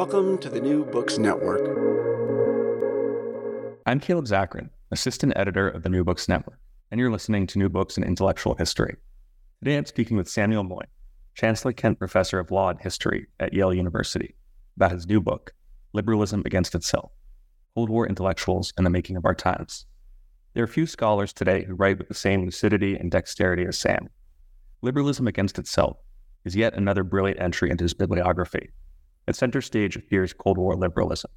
Welcome to the New Books Network. I'm Caleb Zakarin, assistant editor of the New Books Network, and you're listening to New Books in Intellectual History. Today I'm speaking with Samuel Moyn, Chancellor Kent Professor of Law and History at Yale University, about his new book, Liberalism Against Itself Cold War Intellectuals and the Making of Our Times. There are few scholars today who write with the same lucidity and dexterity as Sam. Liberalism Against Itself is yet another brilliant entry into his bibliography. At center stage appears Cold War liberalism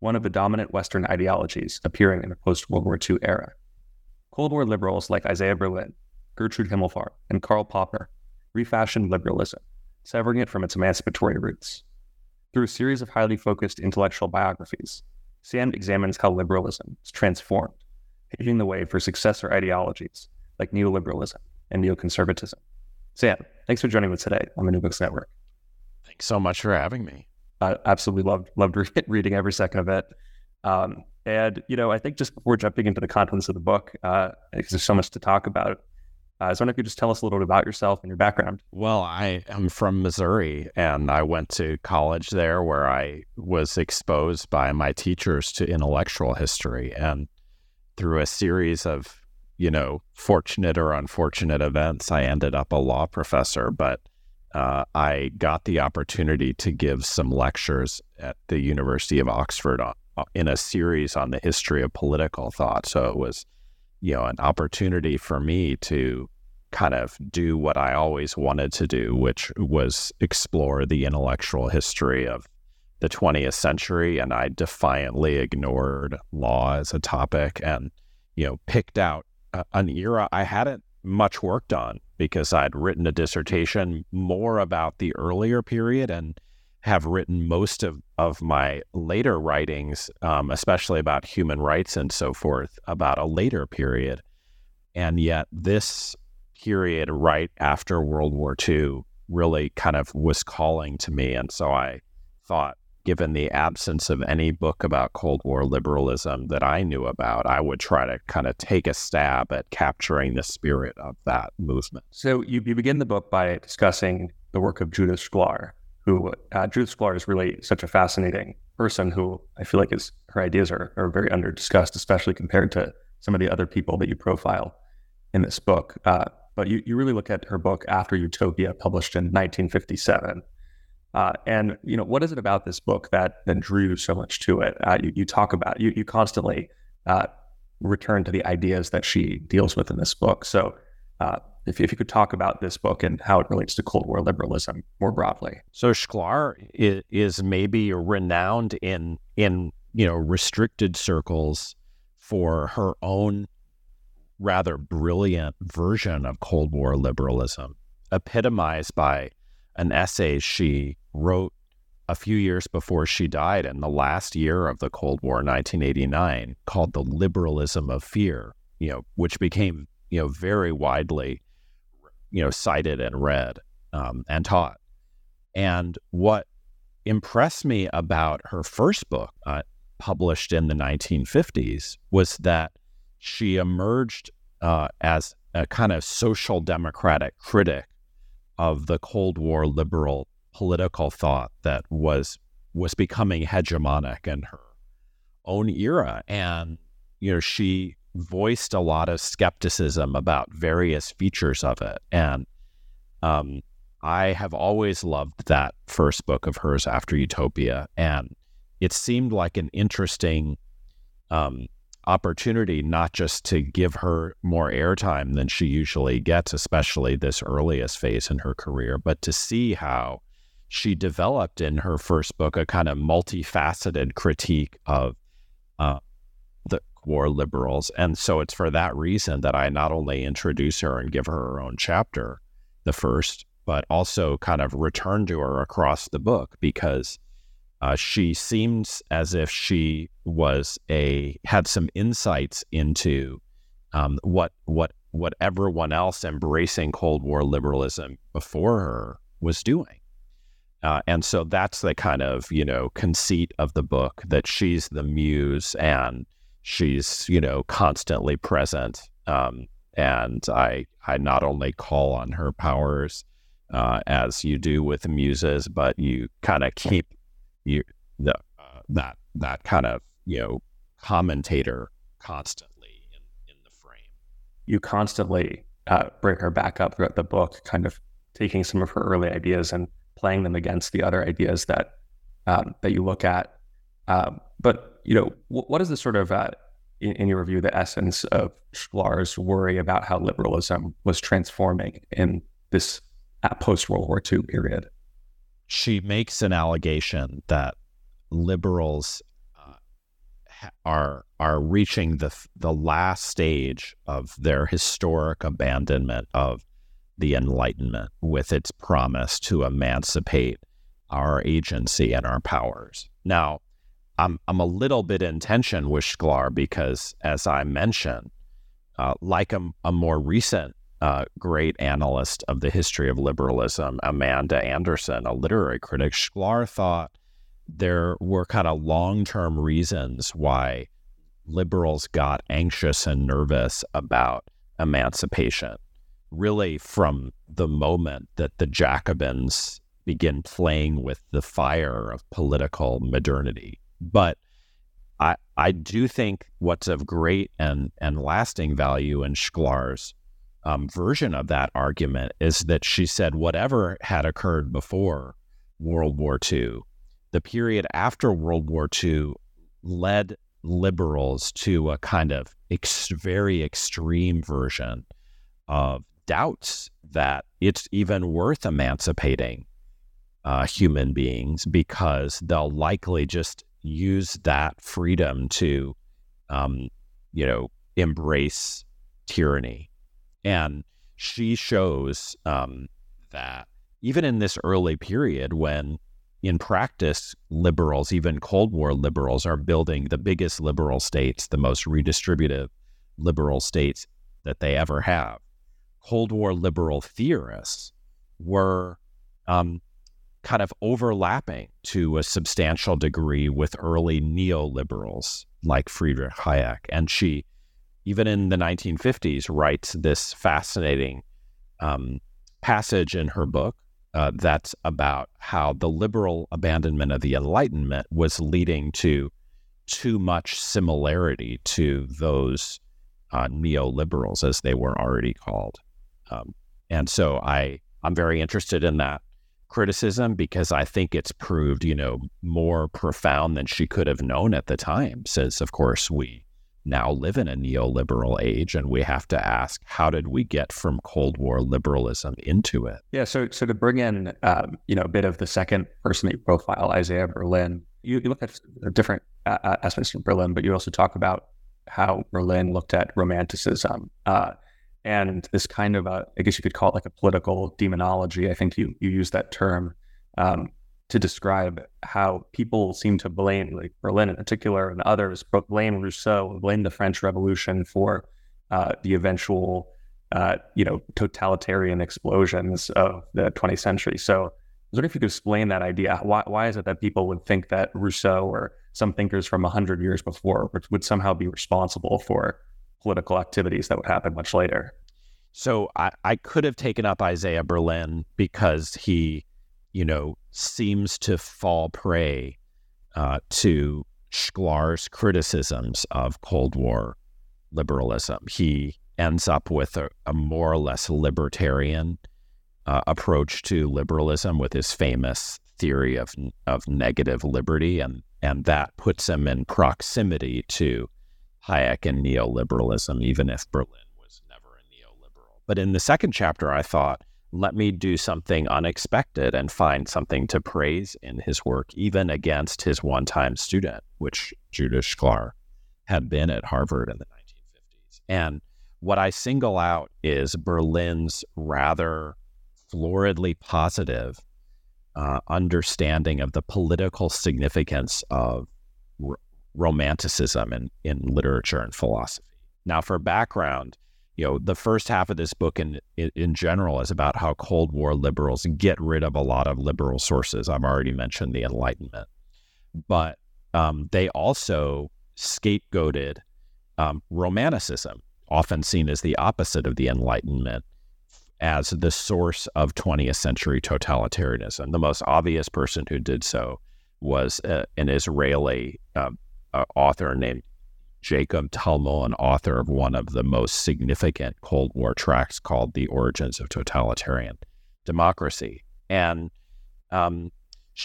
one of the dominant Western ideologies appearing in the post World War II era. Cold War liberals like Isaiah Berlin, Gertrude Himmelfarb, and Karl Popper refashioned liberalism, severing it from its emancipatory roots. Through a series of highly focused intellectual biographies, Sam examines how liberalism is transformed, paving the way for successor ideologies like neoliberalism and neoconservatism. Sam, thanks for joining me today on the New Books Network. Thanks so much for having me. I absolutely loved loved reading every second of it. Um, and you know, I think just before jumping into the contents of the book, uh, because there's so much to talk about, uh, I was wondering if you could just tell us a little bit about yourself and your background. Well, I am from Missouri, and I went to college there, where I was exposed by my teachers to intellectual history, and through a series of you know fortunate or unfortunate events, I ended up a law professor, but uh, I got the opportunity to give some lectures at the University of Oxford on, uh, in a series on the history of political thought. So it was, you know, an opportunity for me to kind of do what I always wanted to do, which was explore the intellectual history of the 20th century. And I defiantly ignored law as a topic and, you know, picked out an era I hadn't much worked on because I'd written a dissertation more about the earlier period and have written most of, of my later writings, um, especially about human rights and so forth, about a later period. And yet, this period right after World War II really kind of was calling to me. And so I thought, given the absence of any book about Cold War liberalism that I knew about, I would try to kind of take a stab at capturing the spirit of that movement. So you, you begin the book by discussing the work of Judith Shklar, who uh, Judith Shklar is really such a fascinating person who I feel like is her ideas are, are very under discussed, especially compared to some of the other people that you profile in this book. Uh, but you, you really look at her book After Utopia, published in 1957 uh, and you know, what is it about this book that that drew so much to it? Uh, you, you, talk about you you constantly uh, return to the ideas that she deals with in this book. So, uh, if if you could talk about this book and how it relates to Cold War liberalism more broadly. So Shklar is, is maybe renowned in in you know restricted circles for her own rather brilliant version of Cold War liberalism, epitomized by an essay she wrote a few years before she died in the last year of the Cold War, 1989, called The Liberalism of Fear, you know, which became, you know, very widely, you know, cited and read um, and taught. And what impressed me about her first book, uh, published in the 1950s, was that she emerged uh, as a kind of social democratic critic of the Cold War liberal political thought that was was becoming hegemonic in her own era. And you know she voiced a lot of skepticism about various features of it. And um, i have always loved that first book of hers after utopia. And it seemed like an interesting um, opportunity not just to give her more airtime than she usually gets, especially this earliest phase in her career, but to see how she developed in her first book a kind of multifaceted critique of uh, the war liberals. And so it's for that reason that I not only introduce her and give her her own chapter, the first, but also kind of return to her across the book because uh, she seems as if she was a had some insights into um, what what what everyone else embracing Cold War liberalism before her was doing. Uh, and so that's the kind of, you know, conceit of the book that she's the muse and she's, you know, constantly present. Um, and I, I not only call on her powers uh, as you do with muses, but you kind of keep you the uh, that that kind of you know commentator constantly in, in the frame. You constantly uh, bring her back up throughout the book, kind of taking some of her early ideas and playing them against the other ideas that um, that you look at. Um, but you know, w- what is the sort of uh, in, in, your review the essence of Shklar's worry about how liberalism was transforming in this uh, post World War II period? She makes an allegation that liberals uh, are are reaching the the last stage of their historic abandonment of the Enlightenment with its promise to emancipate our agency and our powers. Now, I'm, I'm a little bit in tension with Shklar because, as I mentioned, uh, like a, a, more recent uh, great analyst of the history of liberalism, Amanda Anderson, a literary critic, Shklar thought there were kind of long term reasons why liberals got anxious and nervous about emancipation really from the moment that the Jacobins begin playing with the fire of political modernity. But I I do think what's of great and and lasting value in Shklar's um, version of that argument is that she said whatever had occurred before World War II, the period after World War II led liberals to a kind of ex- very extreme version of doubts that it's even worth emancipating uh, human beings because they'll likely just use that freedom to, um, you know, embrace tyranny. And she shows um, that even in this early period when in practice, liberals, even Cold War liberals, are building the biggest liberal states, the most redistributive liberal states that they ever have. Cold War liberal theorists were um, kind of overlapping to a substantial degree with early neoliberals like Friedrich Hayek. And she, even in the 1950s, writes this fascinating um, passage in her book uh, that's about how the liberal abandonment of the Enlightenment was leading to too much similarity to those uh, neoliberals, as they were already called. Um, and so I I'm very interested in that criticism because I think it's proved, you know, more profound than she could have known at the time, since of course we now live in a neoliberal age and we have to ask how did we get from cold war liberalism into it yeah so so to bring in um, you know a bit of the second person that you profile isaiah berlin you, you look at different uh, uh, aspects of berlin but you also talk about how berlin looked at romanticism uh, and this kind of a, I guess you could call it like a political demonology. I think you you use that term um, to describe how people seem to blame, like Berlin in particular, and others blame Rousseau, blame the French Revolution for uh, the eventual, uh, you know, totalitarian explosions of the 20th century. So, I was wondering if you could explain that idea. Why why is it that people would think that Rousseau or some thinkers from hundred years before would, would somehow be responsible for political activities that would happen much later. So I, I could have taken up Isaiah Berlin because he, you know, seems to fall prey uh, to Shklar's criticisms of Cold War liberalism. He ends up with a, a more or less libertarian uh, approach to liberalism with his famous theory of of negative liberty, and and that puts him in proximity to Hayek and neoliberalism, even if Berlin was never a neoliberal. But in the second chapter, I thought, let me do something unexpected and find something to praise in his work, even against his one time student, which Judith Shklar had been at Harvard in the 1950s. And what I single out is Berlin's rather floridly positive uh, understanding of the political significance of r- romanticism in, in literature and philosophy. Now, for background, you know, the first half of this book in, in, general is about how Cold War liberals get rid of a lot of liberal sources. I've already mentioned the Enlightenment, but um, they also scapegoated um, Romanticism, often seen as the opposite of the Enlightenment, as the source of 20th century totalitarianism. The most obvious person who did so was uh, an Israeli uh, uh, author named Jacob Talmon, author of one of the most significant Cold War tracts called The Origins of Totalitarian Democracy. And um,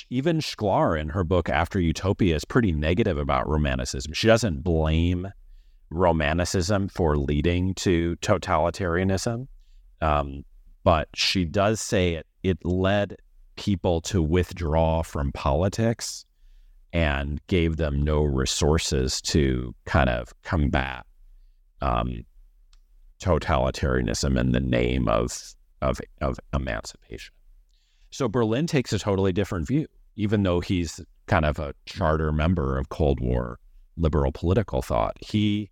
even Shklar in her book After Utopia is pretty negative about Romanticism. She doesn't blame Romanticism for leading to totalitarianism, um, but she does say it, it led people to withdraw from politics and gave them no resources to kind of combat um, totalitarianism in the name of, of, of emancipation. So Berlin takes a totally different view, even though he's kind of a charter member of Cold War liberal political thought. He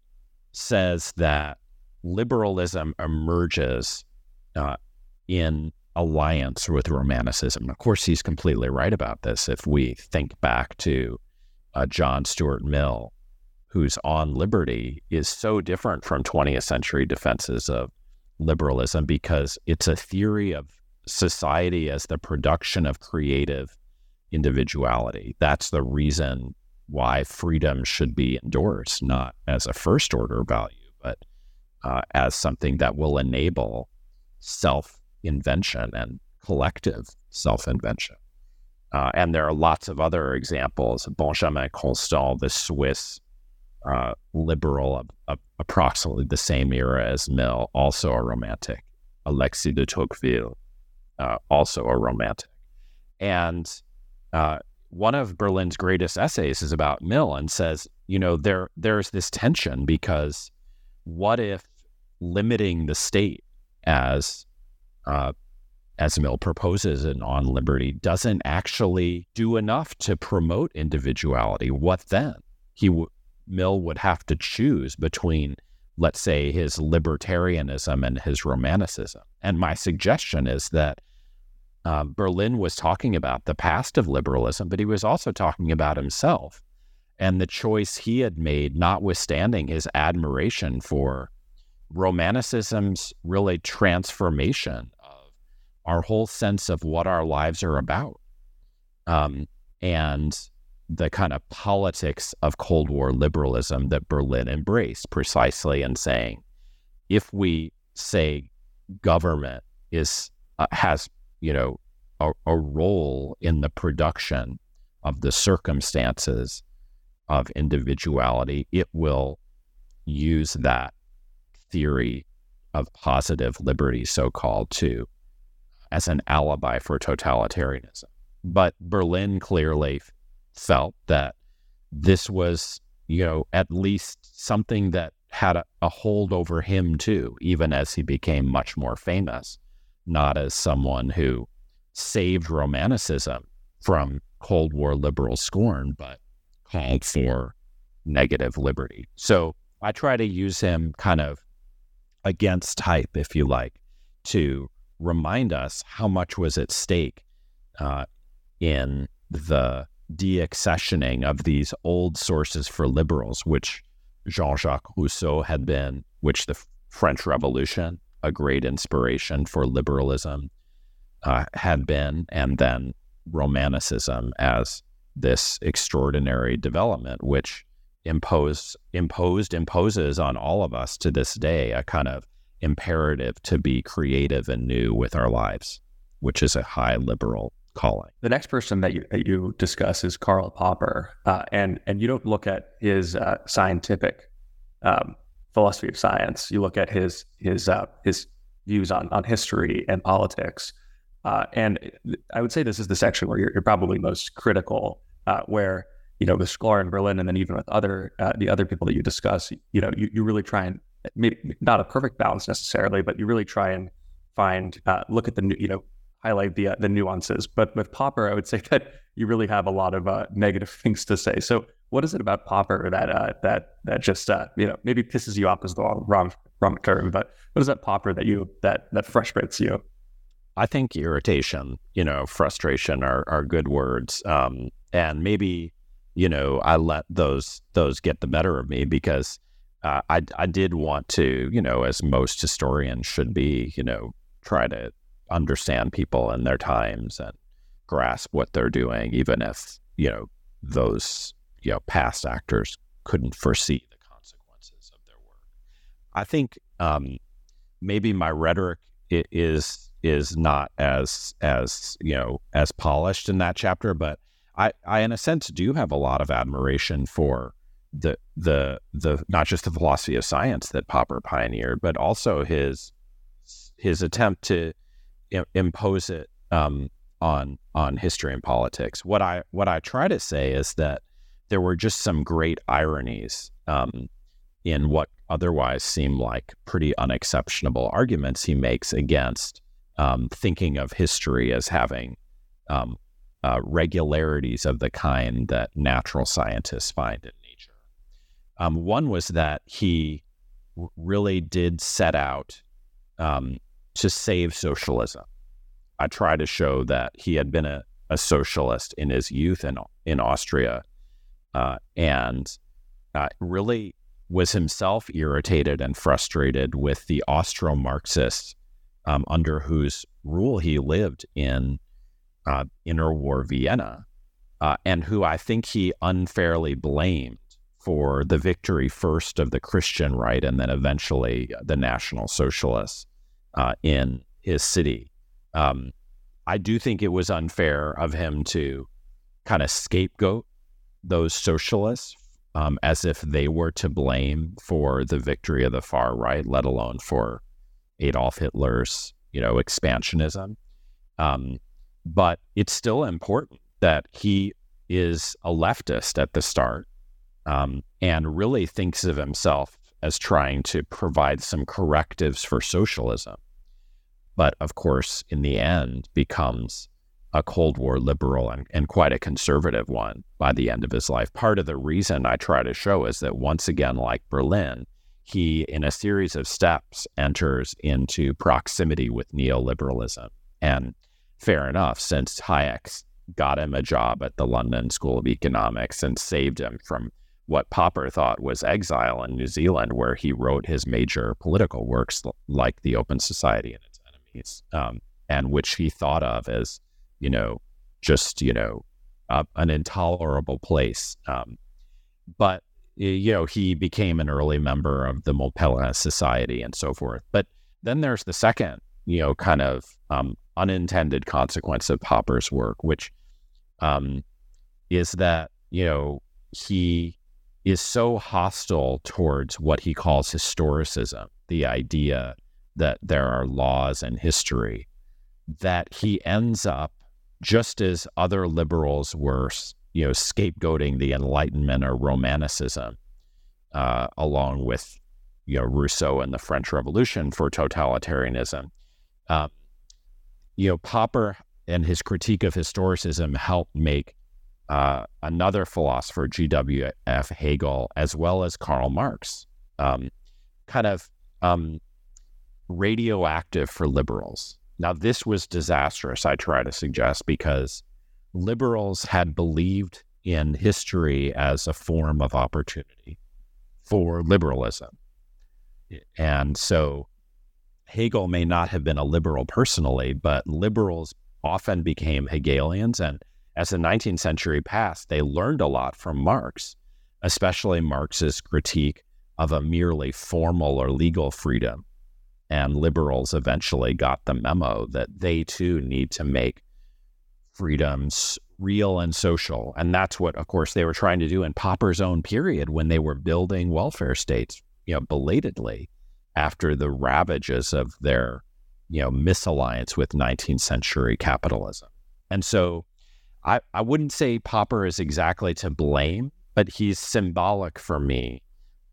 says that liberalism emerges uh, in alliance with Romanticism. Of course, he's completely right about this. If we think back to uh, John Stuart Mill, whose on liberty, is so different from 20th century defenses of liberalism because it's a theory of society as the production of creative individuality. That's the reason why freedom should be endorsed, not as a first order value, but uh, as something that will enable self invention and collective self invention. Uh, and there are lots of other examples. Benjamin Constant, the Swiss uh, liberal of, of, approximately the same era as Mill, also a romantic. Alexis de Tocqueville, uh, also a romantic. And uh, one of Berlin's greatest essays is about Mill and says, you know, there there's this tension because what if limiting the state as uh, as Mill proposes in On Liberty, doesn't actually do enough to promote individuality. What then? He w- Mill would have to choose between, let's say, his libertarianism and his romanticism. And my suggestion is that uh, Berlin was talking about the past of liberalism, but he was also talking about himself and the choice he had made, notwithstanding his admiration for romanticism's really transformation our whole sense of what our lives are about. Um, and the kind of politics of Cold War liberalism that Berlin embraced precisely in saying, if we say government is uh, has you know a, a role in the production of the circumstances of individuality, it will use that theory of positive liberty, so called, to as an alibi for totalitarianism. But Berlin clearly felt that this was, you know, at least something that had a, a hold over him too, even as he became much more famous, not as someone who saved Romanticism from Cold War liberal scorn, but called for negative liberty. So I try to use him kind of against type, if you like, to remind us how much was at stake uh, in the deaccessioning of these old sources for liberals, which Jean Jacques Rousseau had been, which the French Revolution, a great inspiration for liberalism, uh, had been, and then Romanticism as this extraordinary development, which imposed imposed imposes on all of us to this day a kind of imperative to be creative and new with our lives, which is a high liberal calling. The next person that you, that you discuss is Karl Popper, uh, and and you don't look at his uh, scientific um, philosophy of science. You look at his his uh, his views on on history and politics, uh, and I would say this is the section where you're, you're probably most critical, uh, where you know the Shklar in Berlin, and then even with other uh, the other people that you discuss, you know, you, you really try and maybe not a perfect balance necessarily, but you really try and find uh, look at the you know highlight the uh, the nuances. But with Popper, I would say that you really have a lot of uh, negative things to say. So, what is it about Popper that uh, that that just uh, you know maybe pisses you off is the wrong wrong term, but what is that Popper that you that that frustrates you? I think irritation, you know, frustration are are good words, um, and maybe you know I let those those get the better of me because uh, I I did want to, you know, as most historians should be, you know, try to understand people and their times and grasp what they're doing, even if you know those you know past actors couldn't foresee the consequences of their work. I think um, maybe my rhetoric is is not as as you know as polished in that chapter, but I, I in a sense do have a lot of admiration for the the the not just the philosophy of science that Popper pioneered, but also his his attempt to impose it um, on on history and politics. What I what I try to say is that there were just some great ironies um, in what otherwise seem like pretty unexceptionable arguments he makes against um, thinking of history as having um, uh, regularities of the kind that natural scientists find in. Um, one was that he really did set out um, to save socialism. I try to show that he had been a, a socialist in his youth in, in Austria uh, and uh, really was himself irritated and frustrated with the Austro Marxists um, under whose rule he lived in uh, interwar Vienna, uh, and who I think he unfairly blamed for the victory first of the Christian right and then eventually the National Socialists uh, in his city. Um, I do think it was unfair of him to kind of scapegoat those socialists um, as if they were to blame for the victory of the far right, let alone for Adolf Hitler's, you know, expansionism. Um, but it's still important that he is a leftist at the start um, and really thinks of himself as trying to provide some correctives for socialism. But of course, in the end, becomes a Cold War liberal and, and quite a conservative one by the end of his life. Part of the reason I try to show is that once again, like Berlin, he, in a series of steps, enters into proximity with neoliberalism. And fair enough, since Hayek got him a job at the London School of Economics and saved him from what Popper thought was exile in New Zealand, where he wrote his major political works like The Open Society and Its Enemies, um, and which he thought of as, you know, just, you know, uh, an intolerable place. Um, but you know, he became an early member of the Mont Pelerin Society and so forth. But then there's the second, you know, kind of um, unintended consequence of Popper's work, which um, is that, you know, he is so hostile towards what he calls historicism, the idea that there are laws and history, that he ends up, just as other liberals were you know, scapegoating the Enlightenment or Romanticism, uh, along with you know Rousseau and the French Revolution for totalitarianism. Uh, you know, Popper and his critique of historicism helped make uh, another philosopher, G.W.F. Hegel, as well as Karl Marx, um, kind of um, radioactive for liberals. Now, this was disastrous, I try to suggest, because liberals had believed in history as a form of opportunity for liberalism. And so Hegel may not have been a liberal personally, but liberals often became Hegelians. And as the 19th century passed, they learned a lot from Marx, especially Marx's critique of a merely formal or legal freedom. And liberals eventually got the memo that they too need to make freedoms real and social. And that's what, of course, they were trying to do in Popper's own period when they were building welfare states you know, belatedly after the ravages of their, you know, misalliance with 19th century capitalism. And so I, I wouldn't say Popper is exactly to blame, but he's symbolic for me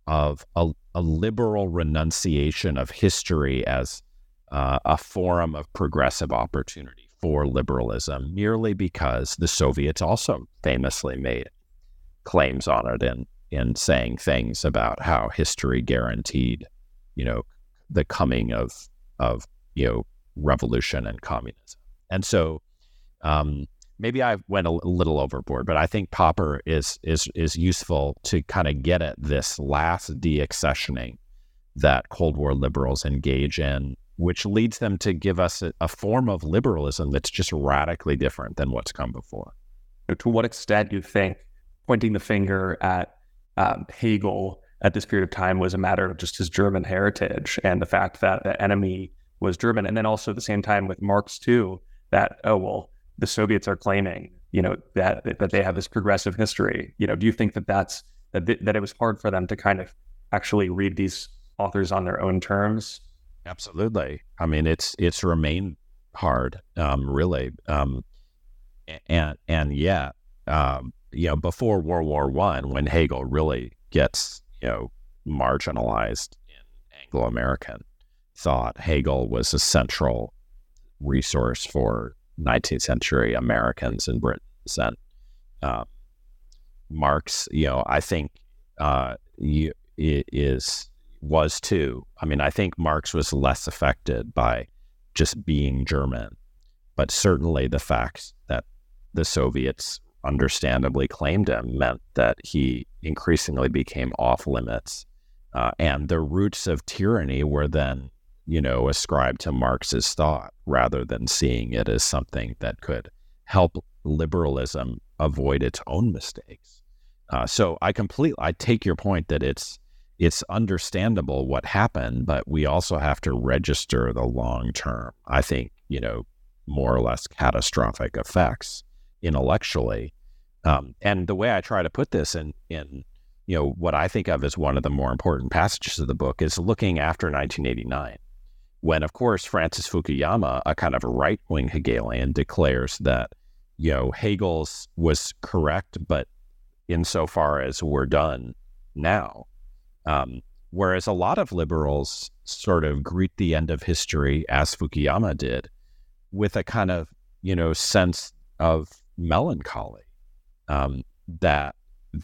of a, a liberal renunciation of history as uh, a forum of progressive opportunity for liberalism, merely because the Soviets also famously made claims on it in, in saying things about how history guaranteed, you know, the coming of, of you know, revolution and communism. And so um, maybe I went a little overboard, but I think Popper is is is useful to kind of get at this last deaccessioning that Cold War liberals engage in, which leads them to give us a, a form of liberalism that's just radically different than what's come before. To what extent do you think pointing the finger at um, Hegel at this period of time was a matter of just his German heritage and the fact that the enemy was German, and then also at the same time with Marx too, that oh well the Soviets are claiming, you know, that that they have this progressive history. You know, do you think that that's that that it was hard for them to kind of actually read these authors on their own terms? Absolutely. I mean, it's it's remained hard, um, really, um, and and yeah, um, you know, before World War One, when Hegel really gets you know marginalized in Anglo American thought, Hegel was a central resource for 19th century Americans and Britain. And uh, Marx, you know, I think uh, is was too. I mean, I think Marx was less affected by just being German, but certainly the fact that the Soviets understandably claimed him meant that he increasingly became off limits. Uh, and the roots of tyranny were then you know, ascribe to Marx's thought rather than seeing it as something that could help liberalism avoid its own mistakes. Uh, so I completely I take your point that it's it's understandable what happened, but we also have to register the long term. I think you know more or less catastrophic effects intellectually. Um, and the way I try to put this in in you know what I think of as one of the more important passages of the book is looking after 1989 when, of course, Francis Fukuyama, a kind of right wing Hegelian, declares that, you know, Hegel's was correct, but insofar as we're done now. Um, whereas a lot of liberals sort of greet the end of history, as Fukuyama did, with a kind of, you know, sense of melancholy um, that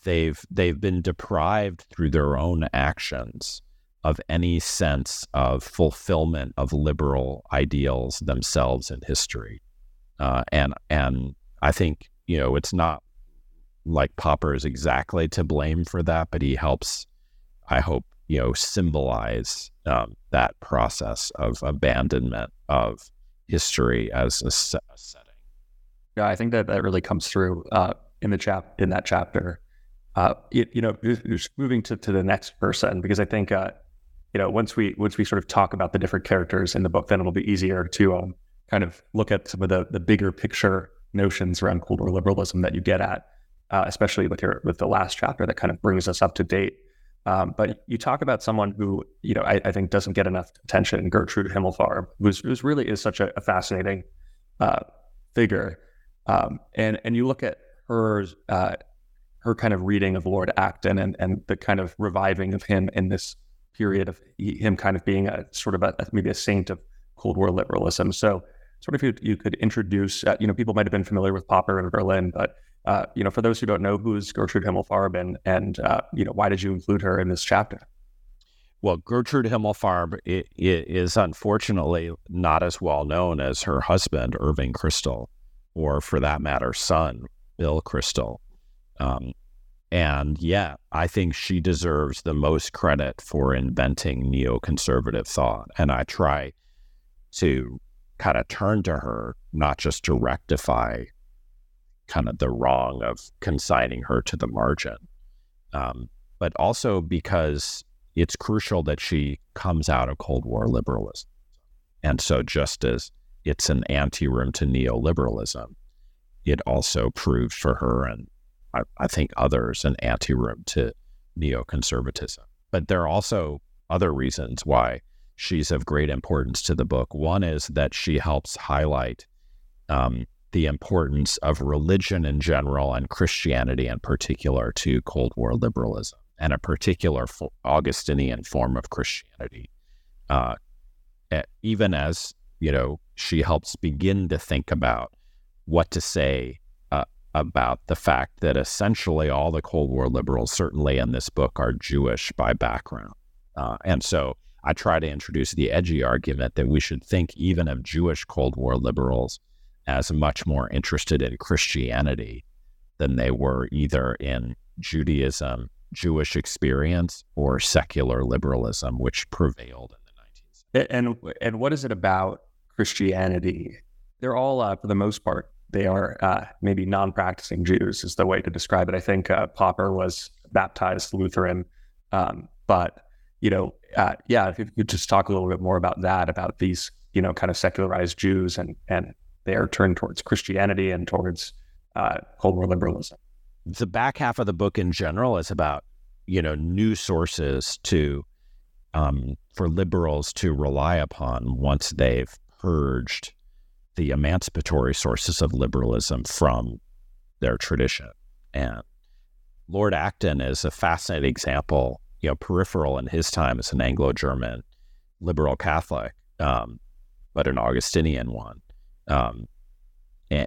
they've they've been deprived through their own actions of any sense of fulfillment of liberal ideals themselves in history. Uh, and and I think you know it's not like Popper is exactly to blame for that, but he helps. I hope you know symbolize um, that process of abandonment of history as a, se- a, setting. Yeah, I think that that really comes through uh, in the chap in that chapter. Uh, it, you know, moving to, to the next person because I think uh, you know, once we once we sort of talk about the different characters in the book, then it'll be easier to um, kind of look at some of the the bigger picture notions around Cold War liberalism that you get at, uh, especially with your with the last chapter that kind of brings us up to date. Um, but you talk about someone who you know I, I, think doesn't get enough attention, Gertrude Himmelfarb, who's, who's really is such a, a fascinating uh, figure, um, and and you look at her uh, her kind of reading of Lord Acton and and the kind of reviving of him in this period of him kind of being a sort of a, maybe a saint of Cold War liberalism. So, sort of, you, you could introduce, uh, you know, people might have been familiar with Popper in Berlin, but uh, you know, for those who don't know, who's Gertrude Himmelfarb, and and uh, you know, why did you include her in this chapter? Well, Gertrude Himmelfarb is unfortunately not as well known as her husband, Irving Kristol, or for that matter, son, Bill Kristol. Um, and yeah, I think she deserves the most credit for inventing neoconservative thought. And I try to kind of turn to her, not just to rectify kind of the wrong of consigning her to the margin, um, but also because it's crucial that she comes out of Cold War liberalism. And so, just as it's an anteroom to neoliberalism, it also proved for her and I, I think others an anteroom to neoconservatism. but there are also other reasons why she's of great importance to the book. One is that she helps highlight um, the importance of religion in general and Christianity in particular to Cold War liberalism and a particular Augustinian form of Christianity. Uh, even as you know, she helps begin to think about what to say about the fact that essentially all the Cold War liberals, certainly in this book, are Jewish by background. Uh, and so I try to introduce the edgy argument that we should think even of Jewish Cold War liberals as much more interested in Christianity than they were either in Judaism, Jewish experience, or secular liberalism, which prevailed in the 19th. And and what is it about Christianity? They're all, uh, for the most part, they are uh, maybe non-practicing Jews is the way to describe it. I think uh, Popper was baptized Lutheran, um, but you know, uh, yeah, if you could just talk a little bit more about that, about these you know kind of secularized Jews and and they are turned towards Christianity and towards uh, Cold War liberalism. The back half of the book in general is about you know new sources to um, for liberals to rely upon once they've purged the emancipatory sources of liberalism from their tradition. And Lord Acton is a fascinating example, you know, peripheral in his time as an Anglo German liberal Catholic, um, but an Augustinian one. Um,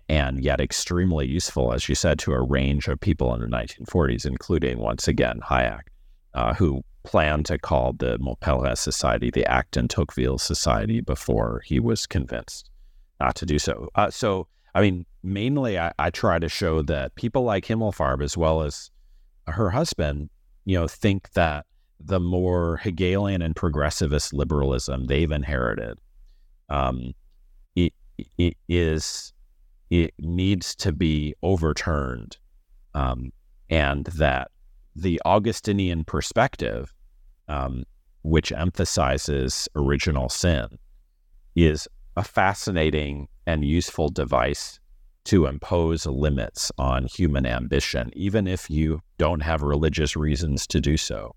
and, yet extremely useful, as you said, to a range of people in the 1940s, including once again Hayek, uh, who planned to call the Mont Pelerin Society the Acton Tocqueville Society before he was convinced not to do so. Uh, so, I mean, mainly I, I, try to show that people like Himmelfarb, as well as her husband, you know, think that the more Hegelian and progressivist liberalism they've inherited, um, it, it is it needs to be overturned, um, and that the Augustinian perspective, um, which emphasizes original sin, is a fascinating and useful device to impose limits on human ambition, even if you don't have religious reasons to do so.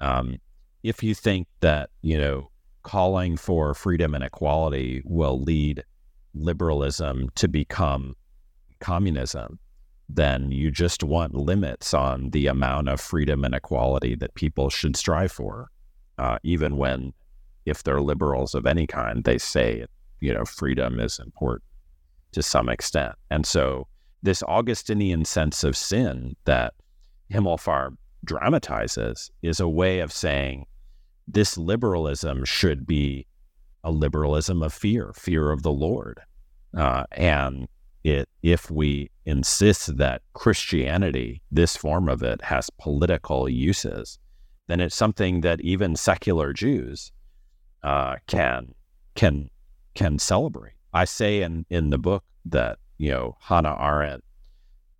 Um, if you think that, you know, calling for freedom and equality will lead liberalism to become communism, then you just want limits on the amount of freedom and equality that people should strive for, uh, even when, if they're liberals of any kind, they say, you know, freedom is important to some extent. And so, this Augustinian sense of sin that Himmelfarb dramatizes is a way of saying this liberalism should be a liberalism of fear, fear of the Lord. Uh, and it, if we insist that Christianity, this form of it, has political uses, then it's something that even secular Jews uh, can can can celebrate. I say in in the book that you know Hannah Arendt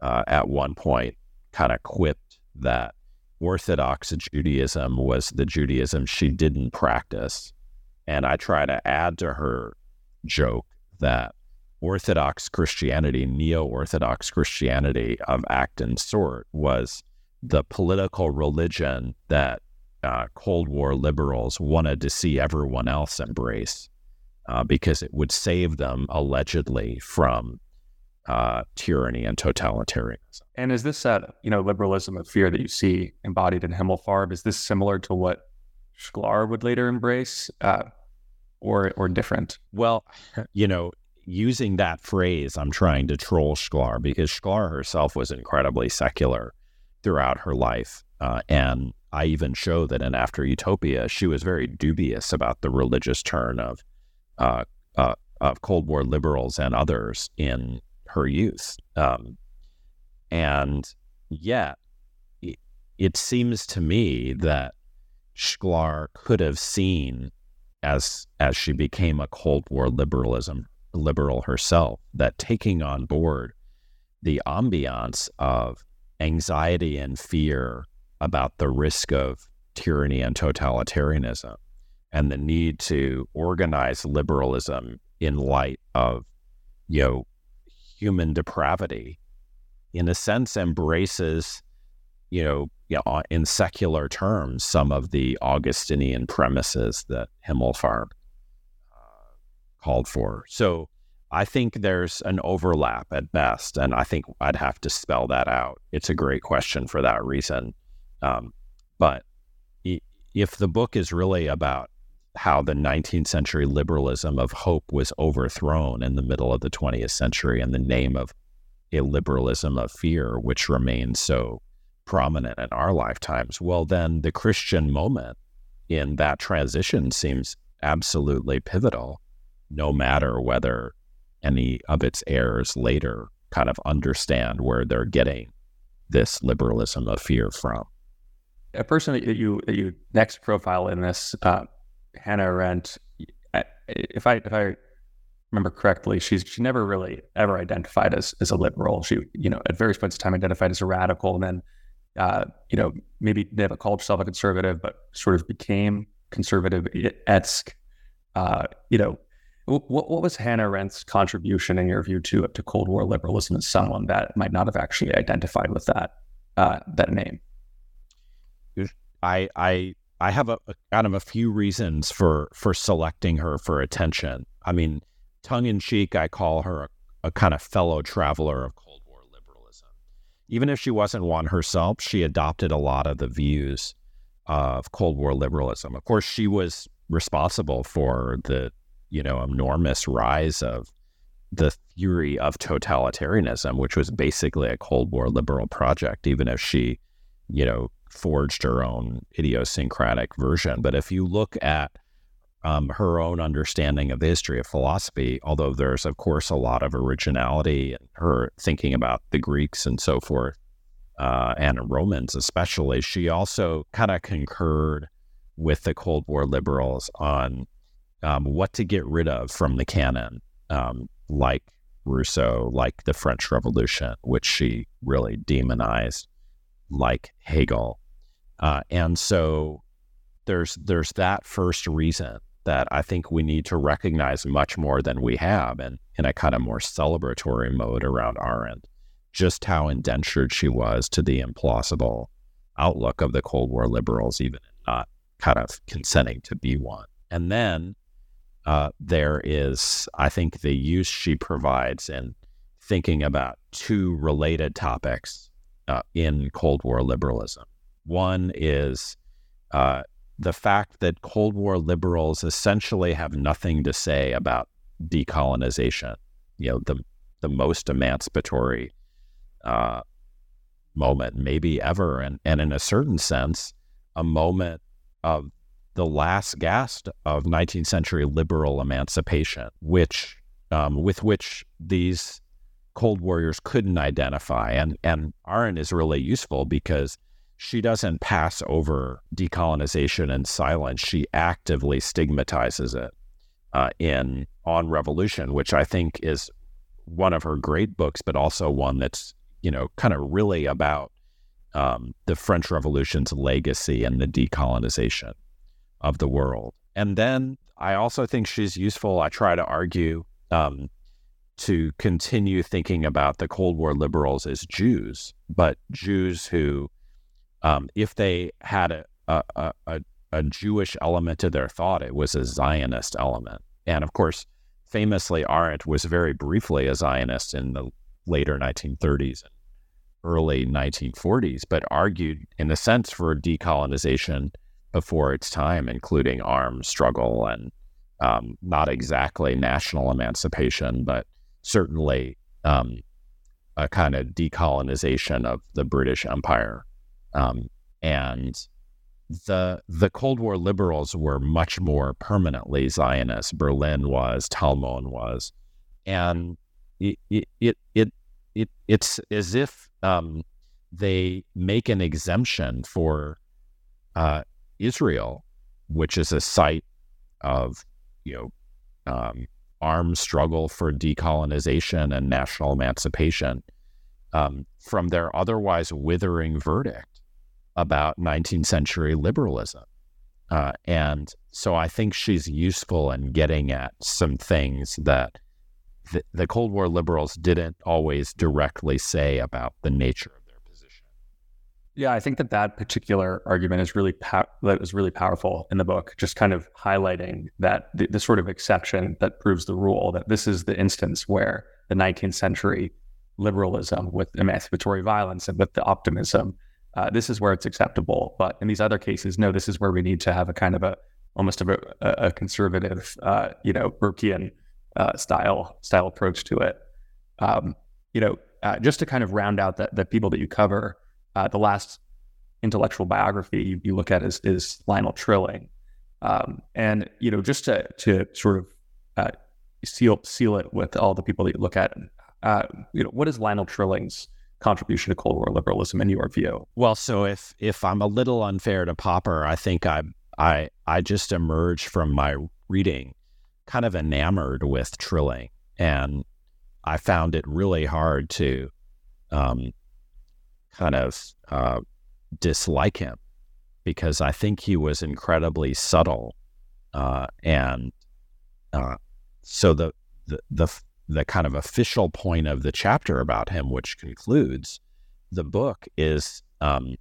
uh, at one point kind of quipped that Orthodox Judaism was the Judaism she didn't practice, and I try to add to her joke that Orthodox Christianity, neo Orthodox Christianity of Acton's sort was the political religion that uh, Cold War liberals wanted to see everyone else embrace uh, because it would save them allegedly from uh, tyranny and totalitarianism. And is this that you know liberalism of fear that you see embodied in Himmelfarb? Is this similar to what Shklar would later embrace, uh, or or different? Well, you know, using that phrase, I'm trying to troll Shklar because Shklar herself was incredibly secular throughout her life. Uh, and I even show that in After Utopia, she was very dubious about the religious turn of uh, uh, of Cold War liberals and others in her youth. Um, and yet, it, it seems to me that Shklar could have seen as as she became a Cold War liberalism liberal herself that taking on board the ambiance of anxiety and fear about the risk of tyranny and totalitarianism and the need to organize liberalism in light of you know human depravity in a sense embraces you know you know, in secular terms, some of the Augustinian premises that Himmelfarb uh, called for. So I think there's an overlap at best, and I think I'd have to spell that out. It's a great question for that reason. Um, but if the book is really about how the 19th century liberalism of hope was overthrown in the middle of the 20th century in the name of a liberalism of fear, which remains so prominent in our lifetimes, well, then the Christian moment in that transition seems absolutely pivotal, no matter whether any of its heirs later kind of understand where they're getting this liberalism of fear from. A person that you that you next profile in this, uh, Hannah Arendt, if I if I remember correctly, she's she never really ever identified as as a liberal. She you know at various points in time identified as a radical, and then uh, you know maybe never called herself a conservative, but sort of became conservative esque. Uh, you know, what, what was Hannah Arendt's contribution, in your view, to to Cold War liberalism as someone that might not have actually identified with that uh, that name? I I I have a, a, kind of a few reasons for for selecting her for attention. I mean, tongue in cheek, I call her a, a kind of fellow traveler of Cold War liberalism. Even if she wasn't one herself, she adopted a lot of the views of Cold War liberalism. Of course, she was responsible for the you know, enormous rise of the theory of totalitarianism, which was basically a Cold War liberal project, even if she, you know, forged her own idiosyncratic version. But if you look at um, her own understanding of the history of philosophy, although there's, of course, a lot of originality in her thinking about the Greeks and so forth, uh, and Romans especially, she also kind of concurred with the Cold War liberals on um, what to get rid of from the canon, um, like Rousseau, like the French Revolution, which she really demonized, like Hegel. Uh, and so there's there's that first reason that I think we need to recognize much more than we have, and in a kind of more celebratory mode around Arendt, just how indentured she was to the implausible outlook of the Cold War liberals, even not kind of consenting to be one. And then uh, there is, I think, the use she provides in thinking about two related topics uh, in Cold War liberalism. One is uh, the fact that Cold War liberals essentially have nothing to say about decolonization, you know, the, the most emancipatory uh, moment maybe ever. And, and in a certain sense, a moment of the last gasp of 19th century liberal emancipation, which um, with which these Cold Warriors couldn't identify. And and Arendt is really useful because she doesn't pass over decolonization and silence. She actively stigmatizes it uh, in On Revolution, which I think is one of her great books, but also one that's you know kind of really about um, the French Revolution's legacy and the decolonization of the world. And then I also think she's useful. I try to argue um, to continue thinking about the Cold War liberals as Jews, but Jews who, um, if they had a, a, a, a Jewish element to their thought, it was a Zionist element. And of course, famously, Arendt was very briefly a Zionist in the later 1930s and early 1940s, but argued, in a sense, for decolonization before its time, including armed struggle and um, not exactly national emancipation, but certainly um, a kind of decolonization of the British Empire. Um, and the the Cold War liberals were much more permanently Zionist. Berlin was, Talmon was, and it it it, it, it it's as if um, they make an exemption for uh, Israel, which is a site of, you know, um, armed struggle for decolonization and national emancipation, um, from their otherwise withering verdict about 19th century liberalism. Uh, and so I think she's useful in getting at some things that the, the Cold War liberals didn't always directly say about the nature Yeah, I think that that particular argument is really pow- that is really powerful in the book, just kind of highlighting that the, the, sort of exception that proves the rule that this is the instance where the 19th century liberalism with emancipatory violence and with the optimism, uh, this is where it's acceptable. But in these other cases, no, this is where we need to have a kind of a almost a, a conservative, uh, you know, Burkean uh, style style approach to it. Um, you know, uh, just to kind of round out the, the people that you cover uh, the last intellectual biography you, you look at is, is Lionel Trilling. Um, and, you know, just to, to sort of uh, seal, seal it with all the people that you look at, uh, you know, what is Lionel Trilling's contribution to Cold War liberalism in your view? Well, so if, if I'm a little unfair to Popper, I think I, I, I just emerged from my reading kind of enamored with Trilling. And I found it really hard to um, kind of uh, dislike him because I think he was incredibly subtle, uh, and uh, so the, the the the kind of official point of the chapter about him, which concludes the book, is um,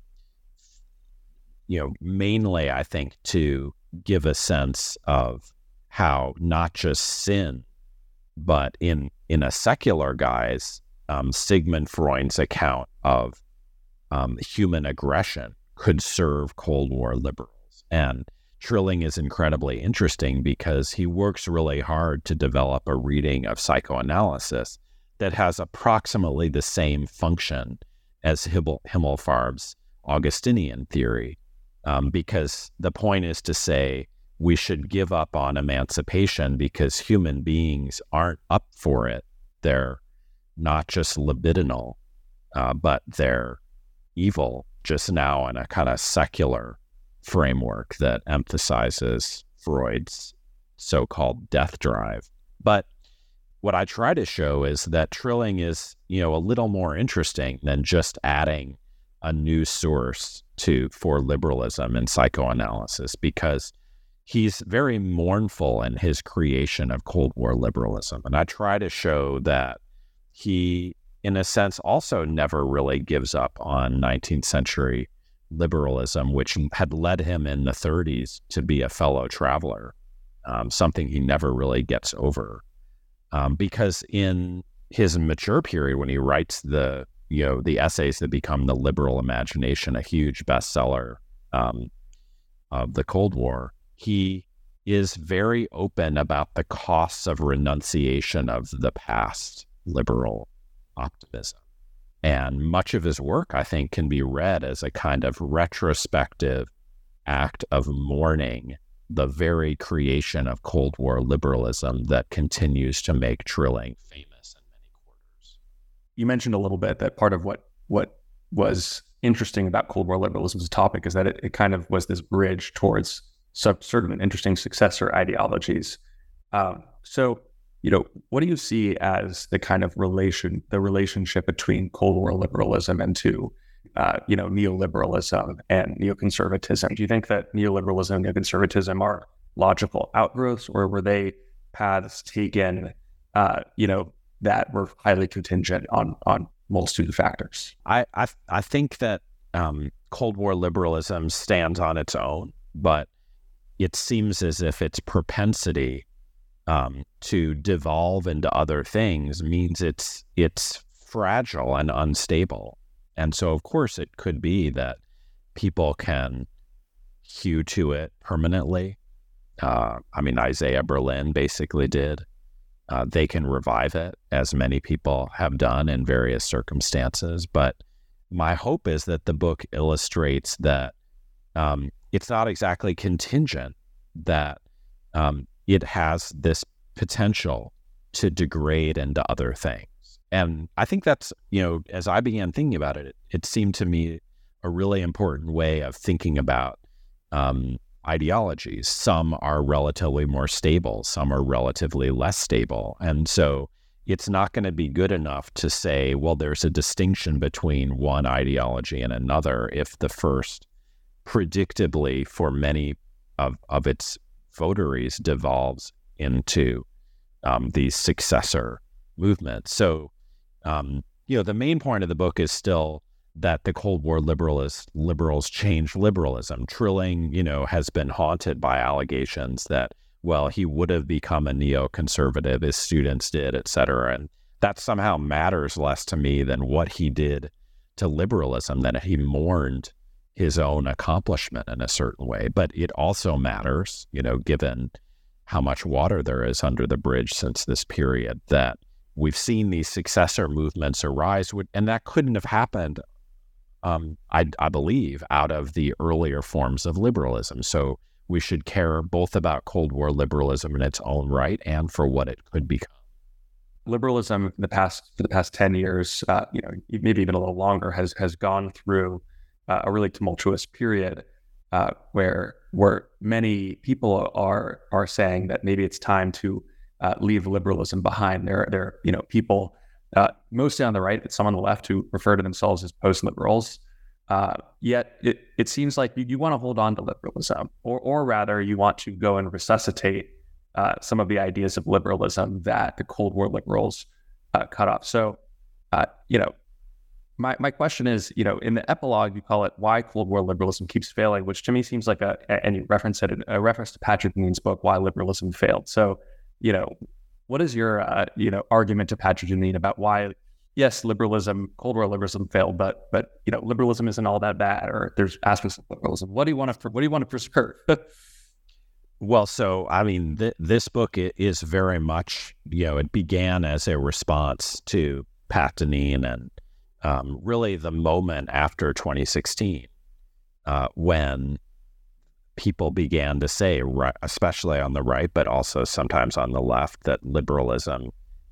you know mainly I think to give a sense of how not just sin, but in in a secular guise, um, Sigmund Freud's account of um, human aggression could serve Cold War liberals. And Trilling is incredibly interesting because he works really hard to develop a reading of psychoanalysis that has approximately the same function as Himmel, Himmelfarb's Augustinian theory. Um, because the point is to say we should give up on emancipation because human beings aren't up for it. They're not just libidinal, uh, but they're evil just now in a kind of secular framework that emphasizes Freud's so called death drive. But what I try to show is that Trilling is, you know, a little more interesting than just adding a new source to for liberalism and psychoanalysis because he's very mournful in his creation of Cold War liberalism. And I try to show that he in a sense, also never really gives up on 19th century liberalism, which had led him in the 30s to be a fellow traveler, um, something he never really gets over. Um, because in his mature period, when he writes the you know the essays that become the liberal imagination, a huge bestseller um, of the Cold War, he is very open about the costs of renunciation of the past liberal optimism. And much of his work, I think, can be read as a kind of retrospective act of mourning the very creation of Cold War liberalism that continues to make Trilling famous in many quarters. You mentioned a little bit that part of what what was interesting about Cold War liberalism as a topic is that it, it kind of was this bridge towards some an interesting successor ideologies. Um, so you know, what do you see as the kind of relation, the relationship between Cold War liberalism and to, uh, you know, neoliberalism and neoconservatism? Do you think that neoliberalism and neoconservatism are logical outgrowths, or were they paths taken, uh, you know, that were highly contingent on on multitude of factors? I I, I think that um, Cold War liberalism stands on its own, but it seems as if its propensity um, to devolve into other things means it's it's fragile and unstable. And so, of course, it could be that people can hew to it permanently. Uh, I mean, Isaiah Berlin basically did. Uh, they can revive it, as many people have done in various circumstances. But my hope is that the book illustrates that um, it's not exactly contingent, that um, it has this potential to degrade into other things. And I think that's, you know, as I began thinking about it, it, it seemed to me a really important way of thinking about um, ideologies. Some are relatively more stable, some are relatively less stable. And so it's not going to be good enough to say, well, there's a distinction between one ideology and another if the first predictably for many of, of its votaries devolves into um, these successor movements. So, um, you know, the main point of the book is still that the Cold War liberals liberals changed liberalism. Trilling, you know, has been haunted by allegations that well, he would have become a neoconservative, his students did, et cetera. And that somehow matters less to me than what he did to liberalism, that he mourned his own accomplishment in a certain way. But it also matters, you know, given how much water there is under the bridge since this period, that we've seen these successor movements arise, and that couldn't have happened, um, I, I believe, out of the earlier forms of liberalism. So we should care both about Cold War liberalism in its own right and for what it could become. Liberalism, in the past for the past ten years, uh, you know, maybe even a little longer, has has gone through uh, a really tumultuous period uh, where where many people are are saying that maybe it's time to uh, leave liberalism behind. There, there, you know, people uh, mostly on the right, but some on the left who refer to themselves as post liberals. Uh, yet it, it seems like you, you want to hold on to liberalism, or, or rather, you want to go and resuscitate some of the ideas of liberalism that the Cold War liberals cut off. So, you know, my, my question is, you know, in the epilogue, you call it "Why Cold War Liberalism Keeps Failing," which to me seems like a, and you reference it, a reference to Patrick Deneen's book "Why Liberalism Failed." So, you know, what is your, uh, you know, argument to Patrick Deneen about why yes, liberalism, Cold War liberalism failed, but but you know, liberalism isn't all that bad, or there's aspects of liberalism. What do you want to what do you want to preserve? well, so I mean, th- this book is very much you know it began as a response to Pat Deneen and um, really the moment after 2016 uh, when people began to say, especially on the right, but also sometimes on the left, that liberalism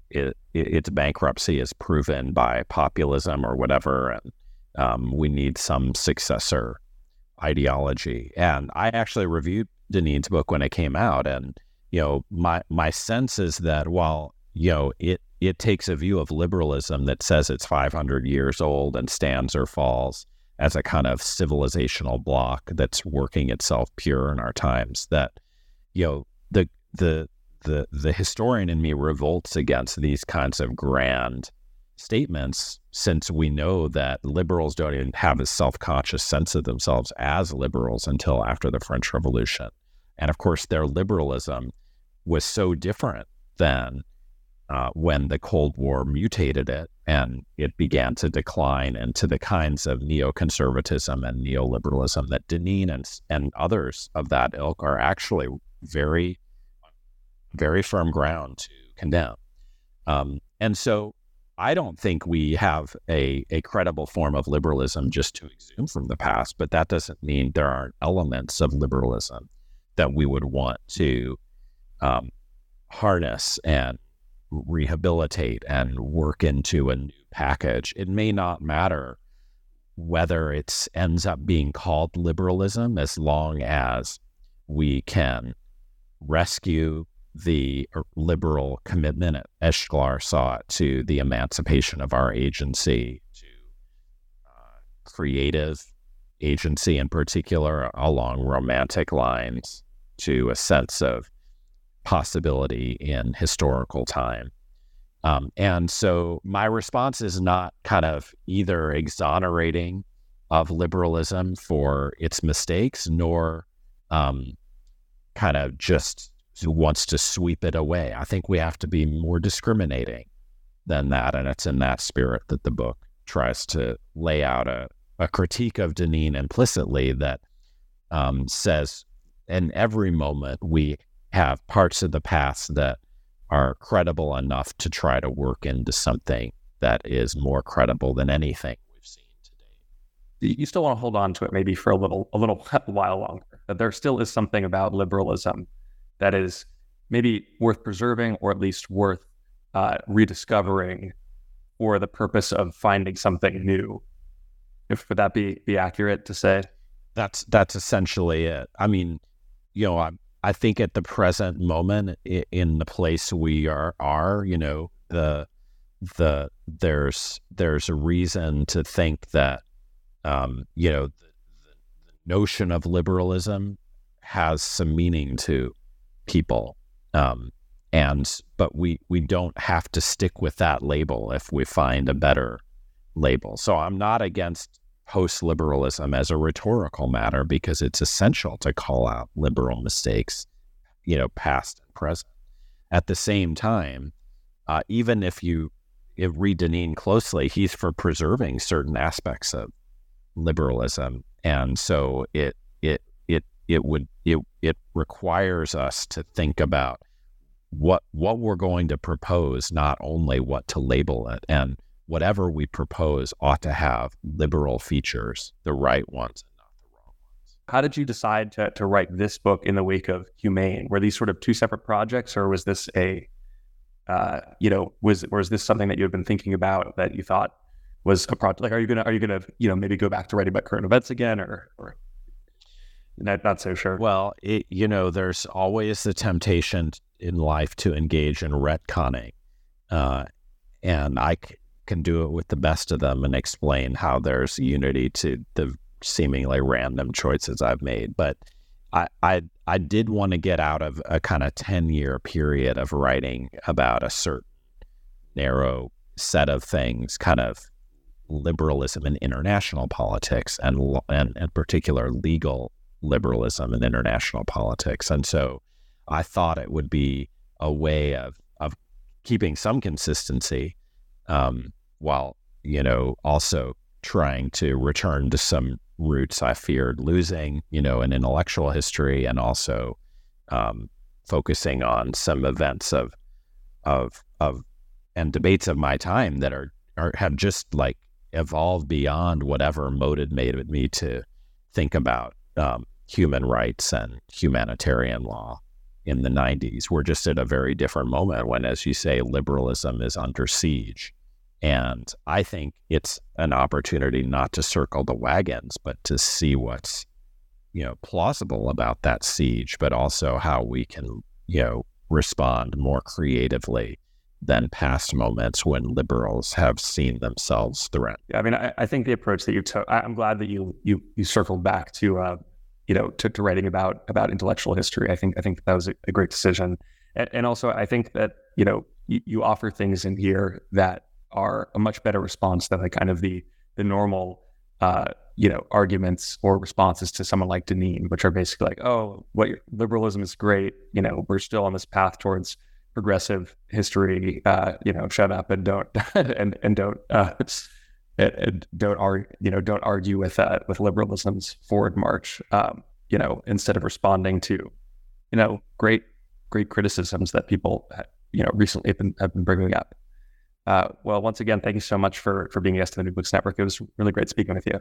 it, its bankruptcy is proven by populism or whatever, and um, we need some successor ideology. And I actually reviewed Deneen's book when it came out, and you know, my my sense is that while you know it it takes a view of liberalism that says it's 500 years old and stands or falls as a kind of civilizational block that's working itself pure in our times. That you know the the the the historian in me revolts against these kinds of grand statements since we know that liberals don't even have a self-conscious sense of themselves as liberals until after the French Revolution. And of course, their liberalism was so different than uh, when the Cold War mutated it and it began to decline into the kinds of neoconservatism and neoliberalism that Deneen and, and others of that ilk are actually very very firm ground to condemn. Um, and so I don't think we have a, a credible form of liberalism just to exhume from the past, but that doesn't mean there aren't elements of liberalism that we would want to um, harness and rehabilitate and work into a new package. It may not matter whether it ends up being called liberalism as long as we can rescue the er, liberal commitment as Shklar saw to the emancipation of our agency, to uh, creative agency in particular, along romantic lines, to a sense of possibility in historical time. Um, and so my response is not kind of either exonerating of liberalism for its mistakes, nor um, kind of just wants to sweep it away. I think we have to be more discriminating than that. And it's in that spirit that the book tries to lay out a, a critique of Deneen implicitly that um, says in every moment we have parts of the past that are credible enough to try to work into something that is more credible than anything we've seen today. You still want to hold on to it maybe for a little a little while longer. That there still is something about liberalism that is maybe worth preserving or at least worth uh, rediscovering for the purpose of finding something new. If would that be be accurate to say? That's that's essentially it. I mean, you know, I I think at the present moment in the place we are are, you know, the the there's there's a reason to think that um, you know the, the notion of liberalism has some meaning to people. Um, and but we we don't have to stick with that label if we find a better label. So I'm not against post liberalism as a rhetorical matter because it's essential to call out liberal mistakes, you know, past and present. At the same time, uh, even if you if read Deneen closely, he's for preserving certain aspects of liberalism, and so it it it it would it it requires us to think about what what we're going to propose, not only what to label it, and whatever we propose ought to have liberal features, the right ones and not the wrong ones. How did you decide to, to write this book in the wake of Humane? Were these sort of two separate projects, or was this a, uh, you know, was was this something that you had been thinking about that you thought was a project? Like, are you gonna are you gonna you know maybe go back to writing about current events again, or or not not so sure? Well, it, you know, there's always the temptation in life to engage in retconning, uh, and I can do it with the best of them and explain how there's unity to the seemingly random choices I've made. But I, I, I did want to get out of a kind of 10 year period of writing about a certain narrow set of things, kind of liberalism in international politics and, and in particular legal liberalism in international politics. And so I thought it would be a way of, of keeping some consistency um, while you know also trying to return to some roots I feared losing, you know, an intellectual history, and also um, focusing on some events of of of and debates of my time that are, are have just like evolved beyond whatever motivated me to think about um, human rights and humanitarian law in the 90s. We're just at a very different moment when, as you say, liberalism is under siege. And I think it's an opportunity not to circle the wagons, but to see what's, you know, plausible about that siege, but also how we can, you know, respond more creatively than past moments when liberals have seen themselves threatened. Yeah, I mean, I, I think the approach that you took, I'm glad that you you you circled back to, uh, you know, to, to writing about about intellectual history. I think I think that was a, a great decision, and, and, also I think that you know you, you offer things in here that are a much better response than the kind of the the normal uh, you know arguments or responses to someone like Deneen, which are basically like, oh, what liberalism is great. You know, we're still on this path towards progressive history. Uh, you know, shut up and don't and and don't uh, and, don't argue. You know, don't argue with uh, with liberalism's forward march. Um, you know, instead of responding to you know great great criticisms that people you know recently have been have been bringing up. Uh, well, once again, thank you so much for for being a guest of the New Books Network. It was really great speaking with you.